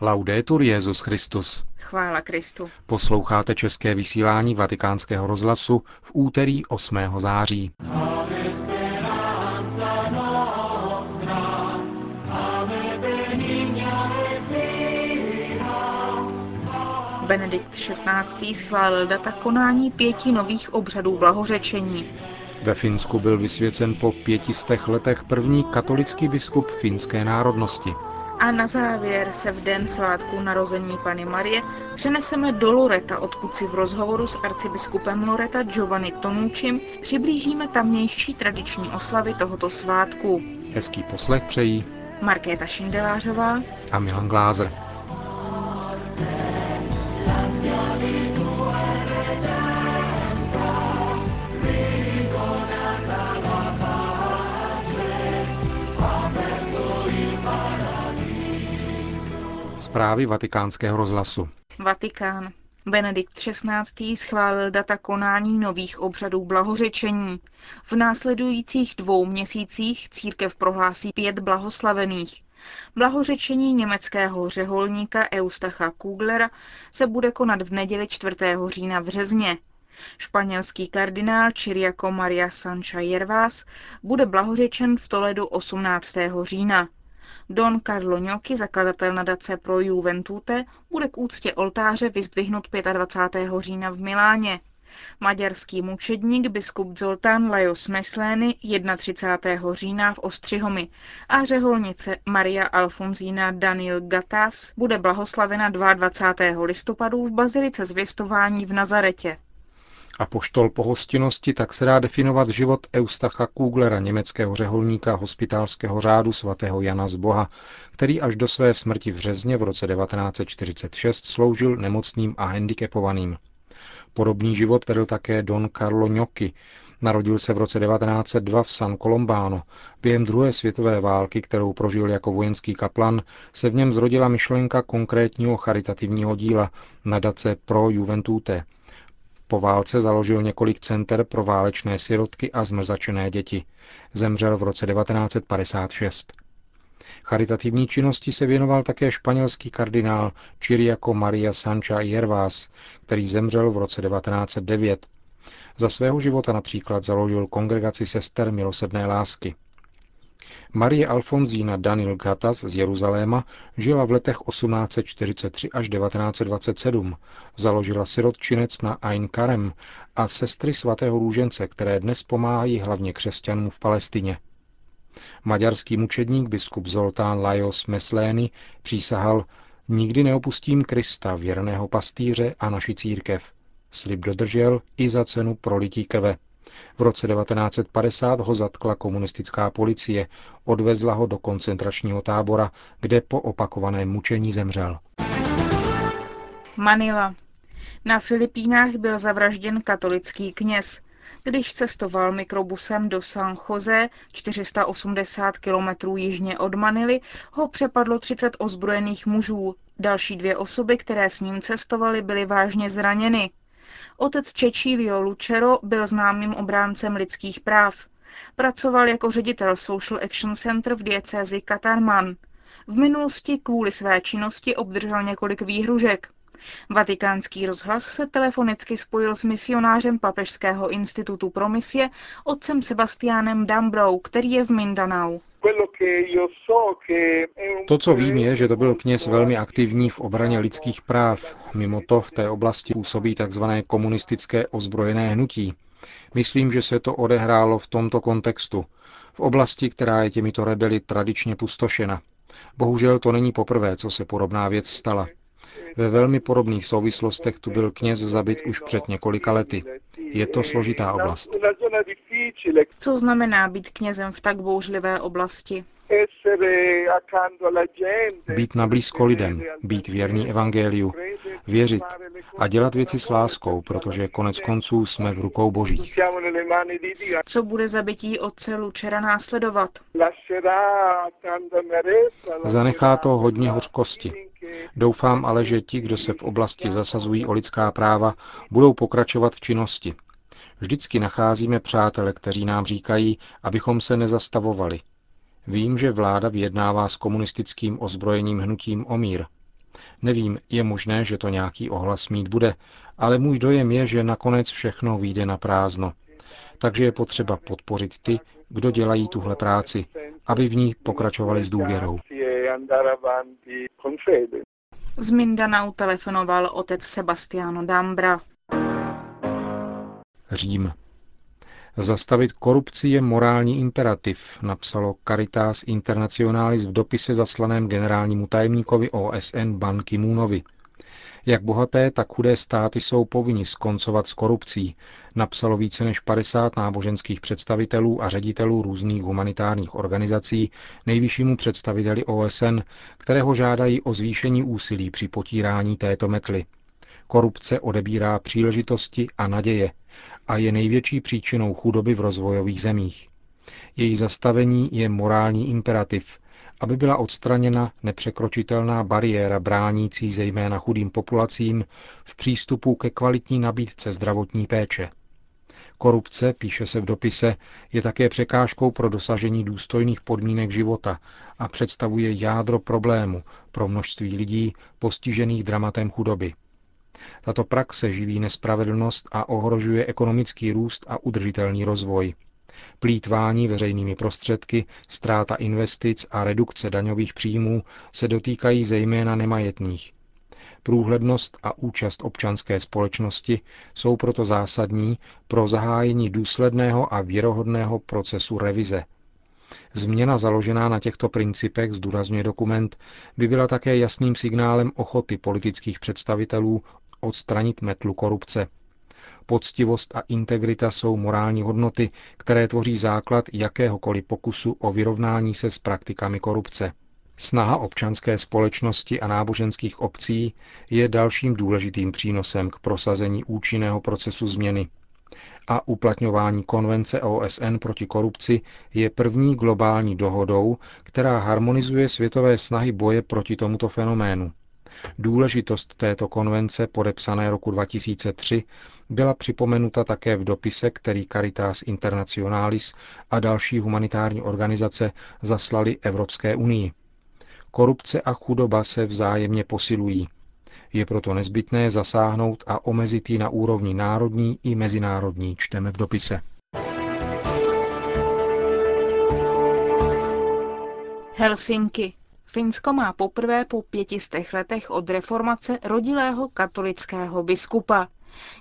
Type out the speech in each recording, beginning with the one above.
Laudetur Jezus Christus. Chvála Kristu. Posloucháte české vysílání Vatikánského rozhlasu v úterý 8. září. Benedikt XVI. schválil data konání pěti nových obřadů blahořečení. Ve Finsku byl vysvěcen po pětistech letech první katolický biskup finské národnosti. A na závěr se v den svátku narození Pany Marie přeneseme do Loreta, odkud si v rozhovoru s arcibiskupem Loreta Giovanni Tonučím přiblížíme tamnější tradiční oslavy tohoto svátku. Hezký poslech přejí Markéta Šindelářová a Milan Glázer. Zprávy vatikánského rozhlasu. Vatikán. Benedikt XVI. schválil data konání nových obřadů blahořečení. V následujících dvou měsících církev prohlásí pět blahoslavených. Blahořečení německého řeholníka Eustacha Kuglera se bude konat v neděli 4. října v Řezně. Španělský kardinál Chiriaco Maria Sancha Jervás bude blahořečen v Toledu 18. října. Don Carlo Gnocchi, zakladatel nadace pro Juventute, bude k úctě oltáře vyzdvihnut 25. října v Miláně. Maďarský mučedník biskup Zoltán Lajos Meslény 31. října v Ostřihomi a řeholnice Maria Alfonzína Daniel Gatas bude blahoslavena 22. listopadu v Bazilice zvěstování v Nazaretě. A poštol pohostinnosti tak se dá definovat život Eustacha Kuglera, německého řeholníka hospitálského řádu svatého Jana z Boha, který až do své smrti v Řezně v roce 1946 sloužil nemocným a handicapovaným. Podobný život vedl také Don Carlo Gnocchi. Narodil se v roce 1902 v San Colombano. Během druhé světové války, kterou prožil jako vojenský kaplan, se v něm zrodila myšlenka konkrétního charitativního díla nadace pro Juventute – po válce založil několik center pro válečné sirotky a zmrzačené děti. Zemřel v roce 1956. Charitativní činnosti se věnoval také španělský kardinál Chiriaco Maria Sancha Jervás, který zemřel v roce 1909. Za svého života například založil kongregaci sester milosedné lásky. Marie Alfonzína Daniel Gatas z Jeruzaléma žila v letech 1843 až 1927. Založila sirotčinec na Ain Karem a sestry svatého růžence, které dnes pomáhají hlavně křesťanům v Palestině. Maďarský mučedník biskup Zoltán Lajos Meslény přísahal Nikdy neopustím Krista, věrného pastýře a naši církev. Slib dodržel i za cenu prolití krve. V roce 1950 ho zatkla komunistická policie, odvezla ho do koncentračního tábora, kde po opakovaném mučení zemřel. Manila. Na Filipínách byl zavražděn katolický kněz. Když cestoval mikrobusem do San Jose, 480 kilometrů jižně od Manily, ho přepadlo 30 ozbrojených mužů. Další dvě osoby, které s ním cestovaly, byly vážně zraněny. Otec Čečílio Lucero byl známým obráncem lidských práv. Pracoval jako ředitel Social Action Center v diecézi Katarman. V minulosti kvůli své činnosti obdržel několik výhružek. Vatikánský rozhlas se telefonicky spojil s misionářem Papežského institutu pro misie, otcem Sebastiánem Dambrou, který je v Mindanao. To, co vím, je, že to byl kněz velmi aktivní v obraně lidských práv. Mimo to v té oblasti působí tzv. komunistické ozbrojené hnutí. Myslím, že se to odehrálo v tomto kontextu, v oblasti, která je těmito rebeli tradičně pustošena. Bohužel to není poprvé, co se podobná věc stala. Ve velmi podobných souvislostech tu byl kněz zabit už před několika lety. Je to složitá oblast. Co znamená být knězem v tak bouřlivé oblasti? Být na blízko lidem, být věrný evangeliu, věřit a dělat věci s láskou, protože konec konců jsme v rukou božích. Co bude zabití otce Lučera následovat? Zanechá to hodně hořkosti. Doufám ale, že ti, kdo se v oblasti zasazují o lidská práva, budou pokračovat v činnosti. Vždycky nacházíme přátele, kteří nám říkají, abychom se nezastavovali. Vím, že vláda vyjednává s komunistickým ozbrojeným hnutím o mír. Nevím, je možné, že to nějaký ohlas mít bude, ale můj dojem je, že nakonec všechno vyjde na prázdno. Takže je potřeba podpořit ty, kdo dělají tuhle práci, aby v ní pokračovali s důvěrou. Z Mindanao telefonoval otec Sebastiano Dambra. Řím. Zastavit korupci je morální imperativ, napsalo Caritas Internationalis v dopise zaslaném generálnímu tajemníkovi OSN Ban Ki-moonovi. Jak bohaté, tak chudé státy jsou povinni skoncovat s korupcí, napsalo více než 50 náboženských představitelů a ředitelů různých humanitárních organizací nejvyššímu představiteli OSN, kterého žádají o zvýšení úsilí při potírání této metly. Korupce odebírá příležitosti a naděje a je největší příčinou chudoby v rozvojových zemích. Její zastavení je morální imperativ, aby byla odstraněna nepřekročitelná bariéra bránící zejména chudým populacím v přístupu ke kvalitní nabídce zdravotní péče. Korupce, píše se v dopise, je také překážkou pro dosažení důstojných podmínek života a představuje jádro problému pro množství lidí postižených dramatem chudoby. Tato praxe živí nespravedlnost a ohrožuje ekonomický růst a udržitelný rozvoj. Plítvání veřejnými prostředky, ztráta investic a redukce daňových příjmů se dotýkají zejména nemajetných. Průhlednost a účast občanské společnosti jsou proto zásadní pro zahájení důsledného a věrohodného procesu revize. Změna založená na těchto principech, zdůrazňuje dokument, by byla také jasným signálem ochoty politických představitelů odstranit metlu korupce. Poctivost a integrita jsou morální hodnoty, které tvoří základ jakéhokoliv pokusu o vyrovnání se s praktikami korupce. Snaha občanské společnosti a náboženských obcí je dalším důležitým přínosem k prosazení účinného procesu změny. A uplatňování konvence OSN proti korupci je první globální dohodou, která harmonizuje světové snahy boje proti tomuto fenoménu. Důležitost této konvence, podepsané roku 2003, byla připomenuta také v dopise, který Caritas Internationalis a další humanitární organizace zaslali Evropské unii. Korupce a chudoba se vzájemně posilují. Je proto nezbytné zasáhnout a omezit ji na úrovni národní i mezinárodní, čteme v dopise. Helsinki. Finsko má poprvé po pětistech letech od reformace rodilého katolického biskupa.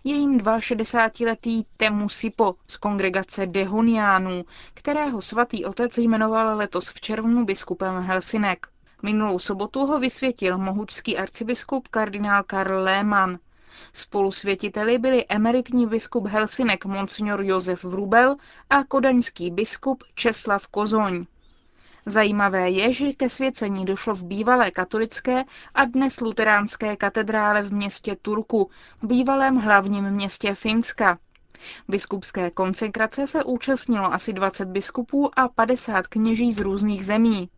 Je jim 62-letý Temusipo z kongregace Dehoniánů, kterého svatý otec jmenoval letos v červnu biskupem Helsinek. Minulou sobotu ho vysvětil mohučský arcibiskup kardinál Karl Lehmann. Spolusvětiteli byli emeritní biskup Helsinek Monsignor Josef Vrubel a kodaňský biskup Česlav Kozoň. Zajímavé je, že ke svěcení došlo v bývalé katolické a dnes luteránské katedrále v městě Turku, v bývalém hlavním městě Finska. Biskupské konsekrace se účastnilo asi 20 biskupů a 50 kněží z různých zemí.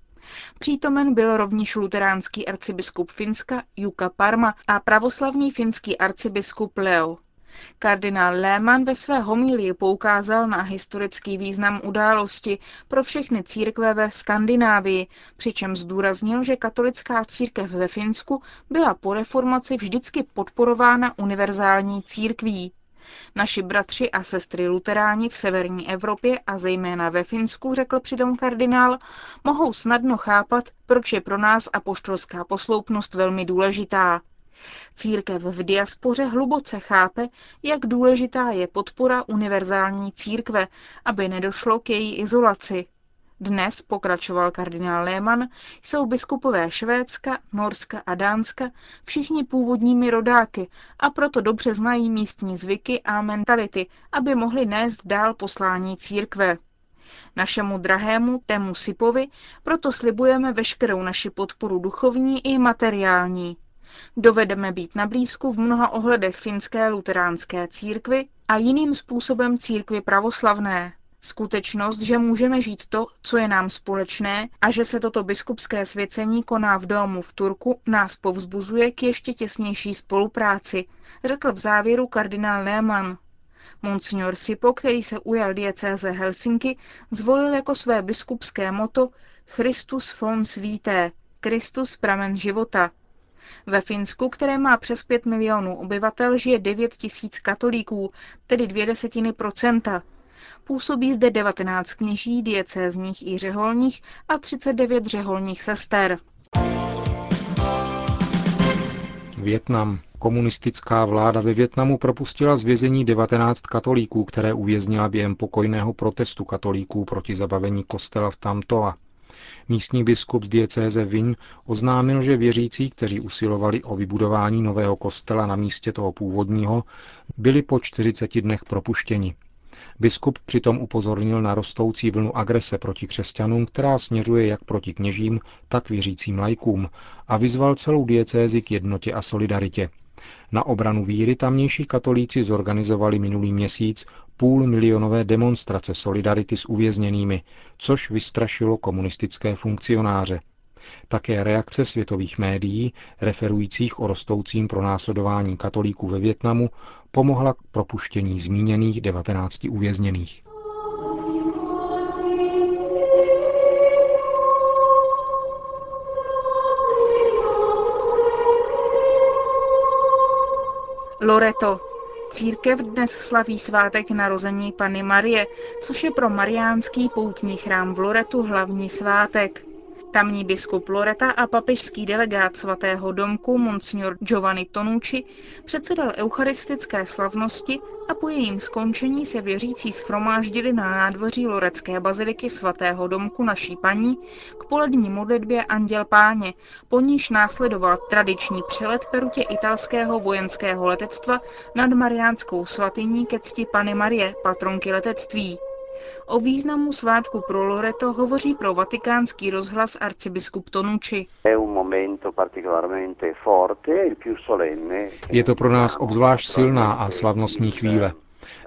Přítomen byl rovněž luteránský arcibiskup Finska Juka Parma a pravoslavný finský arcibiskup Leo. Kardinál Lehmann ve své homílii poukázal na historický význam události pro všechny církve ve Skandinávii, přičem zdůraznil, že katolická církev ve Finsku byla po reformaci vždycky podporována univerzální církví. Naši bratři a sestry luteráni v severní Evropě a zejména ve Finsku, řekl přitom kardinál, mohou snadno chápat, proč je pro nás apoštolská posloupnost velmi důležitá. Církev v diaspoře hluboce chápe, jak důležitá je podpora univerzální církve, aby nedošlo k její izolaci. Dnes, pokračoval kardinál Lehmann, jsou biskupové Švédska, Norska a Dánska všichni původními rodáky a proto dobře znají místní zvyky a mentality, aby mohli nést dál poslání církve. Našemu drahému Temu Sipovi proto slibujeme veškerou naši podporu duchovní i materiální. Dovedeme být na blízku v mnoha ohledech finské luteránské církvy a jiným způsobem církvy pravoslavné. Skutečnost, že můžeme žít to, co je nám společné a že se toto biskupské svěcení koná v domu v Turku, nás povzbuzuje k ještě těsnější spolupráci, řekl v závěru kardinál Lehmann. Monsignor Sipo, který se ujal diecéze Helsinky, zvolil jako své biskupské moto Christus fons vitae, Kristus pramen života, Ve Finsku, které má přes 5 milionů obyvatel, žije 9 tisíc katolíků, tedy dvě desetiny procenta. Působí zde 19 kněží, diecézních i řeholních a 39 řeholních sester. Větnam. Komunistická vláda ve Větnamu propustila z vězení 19 katolíků, které uvěznila během pokojného protestu katolíků proti zabavení kostela v Tamtoa. Místní biskup z diecéze Vin oznámil, že věřící, kteří usilovali o vybudování nového kostela na místě toho původního, byli po 40 dnech propuštěni. Biskup přitom upozornil na rostoucí vlnu agrese proti křesťanům, která směřuje jak proti kněžím, tak věřícím lajkům a vyzval celou diecézi k jednotě a solidaritě. Na obranu víry tamnější katolíci zorganizovali minulý měsíc půl milionové demonstrace solidarity s uvězněnými, což vystrašilo komunistické funkcionáře. Také reakce světových médií, referujících o rostoucím pronásledování katolíků ve Větnamu, pomohla k propuštění zmíněných 19 uvězněných. Loreto. Církev dnes slaví svátek narození Pany Marie, což je pro mariánský poutní chrám v Loretu hlavní svátek. Tamní biskup Loreta a papežský delegát svatého domku Monsignor Giovanni Tonucci předsedal eucharistické slavnosti a po jejím skončení se věřící schromáždili na nádvoří Lorecké baziliky svatého domku naší paní k polední modlitbě Anděl Páně, po níž následoval tradiční přelet perutě italského vojenského letectva nad Mariánskou svatyní ke cti Pany Marie, patronky letectví. O významu svátku pro Loreto hovoří pro vatikánský rozhlas arcibiskup Tonucci. Je to pro nás obzvlášť silná a slavnostní chvíle.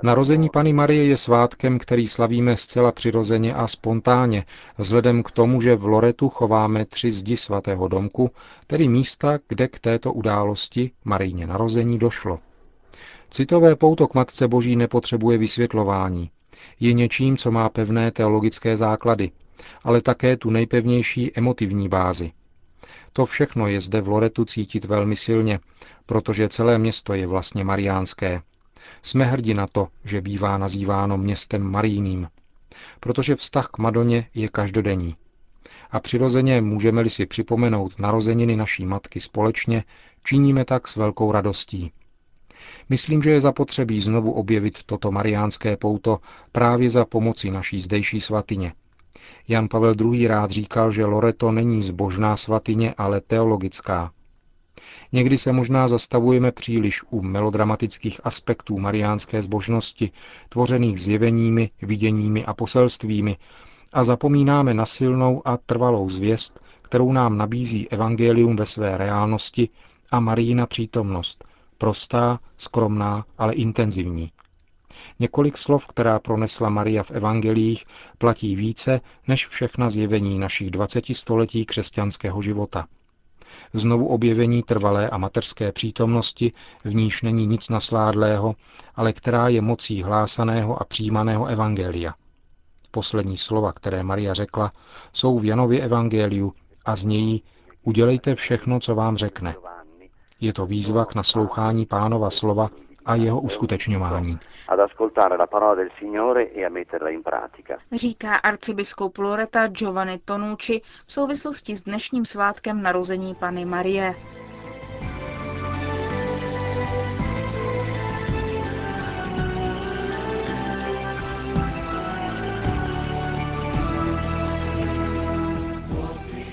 Narození Pany Marie je svátkem, který slavíme zcela přirozeně a spontánně, vzhledem k tomu, že v Loretu chováme tři zdi svatého domku, tedy místa, kde k této události Marijně narození došlo. Citové pouto k Matce Boží nepotřebuje vysvětlování je něčím, co má pevné teologické základy, ale také tu nejpevnější emotivní bázi. To všechno je zde v Loretu cítit velmi silně, protože celé město je vlastně mariánské. Jsme hrdi na to, že bývá nazýváno městem marijným, protože vztah k Madoně je každodenní. A přirozeně můžeme-li si připomenout narozeniny naší matky společně, činíme tak s velkou radostí. Myslím, že je zapotřebí znovu objevit toto mariánské pouto právě za pomoci naší zdejší svatyně. Jan Pavel II. rád říkal, že Loreto není zbožná svatyně, ale teologická. Někdy se možná zastavujeme příliš u melodramatických aspektů mariánské zbožnosti, tvořených zjeveními, viděními a poselstvími, a zapomínáme na silnou a trvalou zvěst, kterou nám nabízí evangelium ve své reálnosti a Marína přítomnost, Prostá, skromná, ale intenzivní. Několik slov, která pronesla Maria v evangelích, platí více než všechna zjevení našich 20 století křesťanského života. Znovu objevení trvalé a materské přítomnosti, v níž není nic nasládlého, ale která je mocí hlásaného a přijímaného evangelia. Poslední slova, které Maria řekla, jsou v Janově evangeliu a znějí Udělejte všechno, co vám řekne. Je to výzva k naslouchání pánova slova a jeho uskutečňování. E Říká arcibiskup Loreta Giovanni Tonucci v souvislosti s dnešním svátkem narození Pany Marie.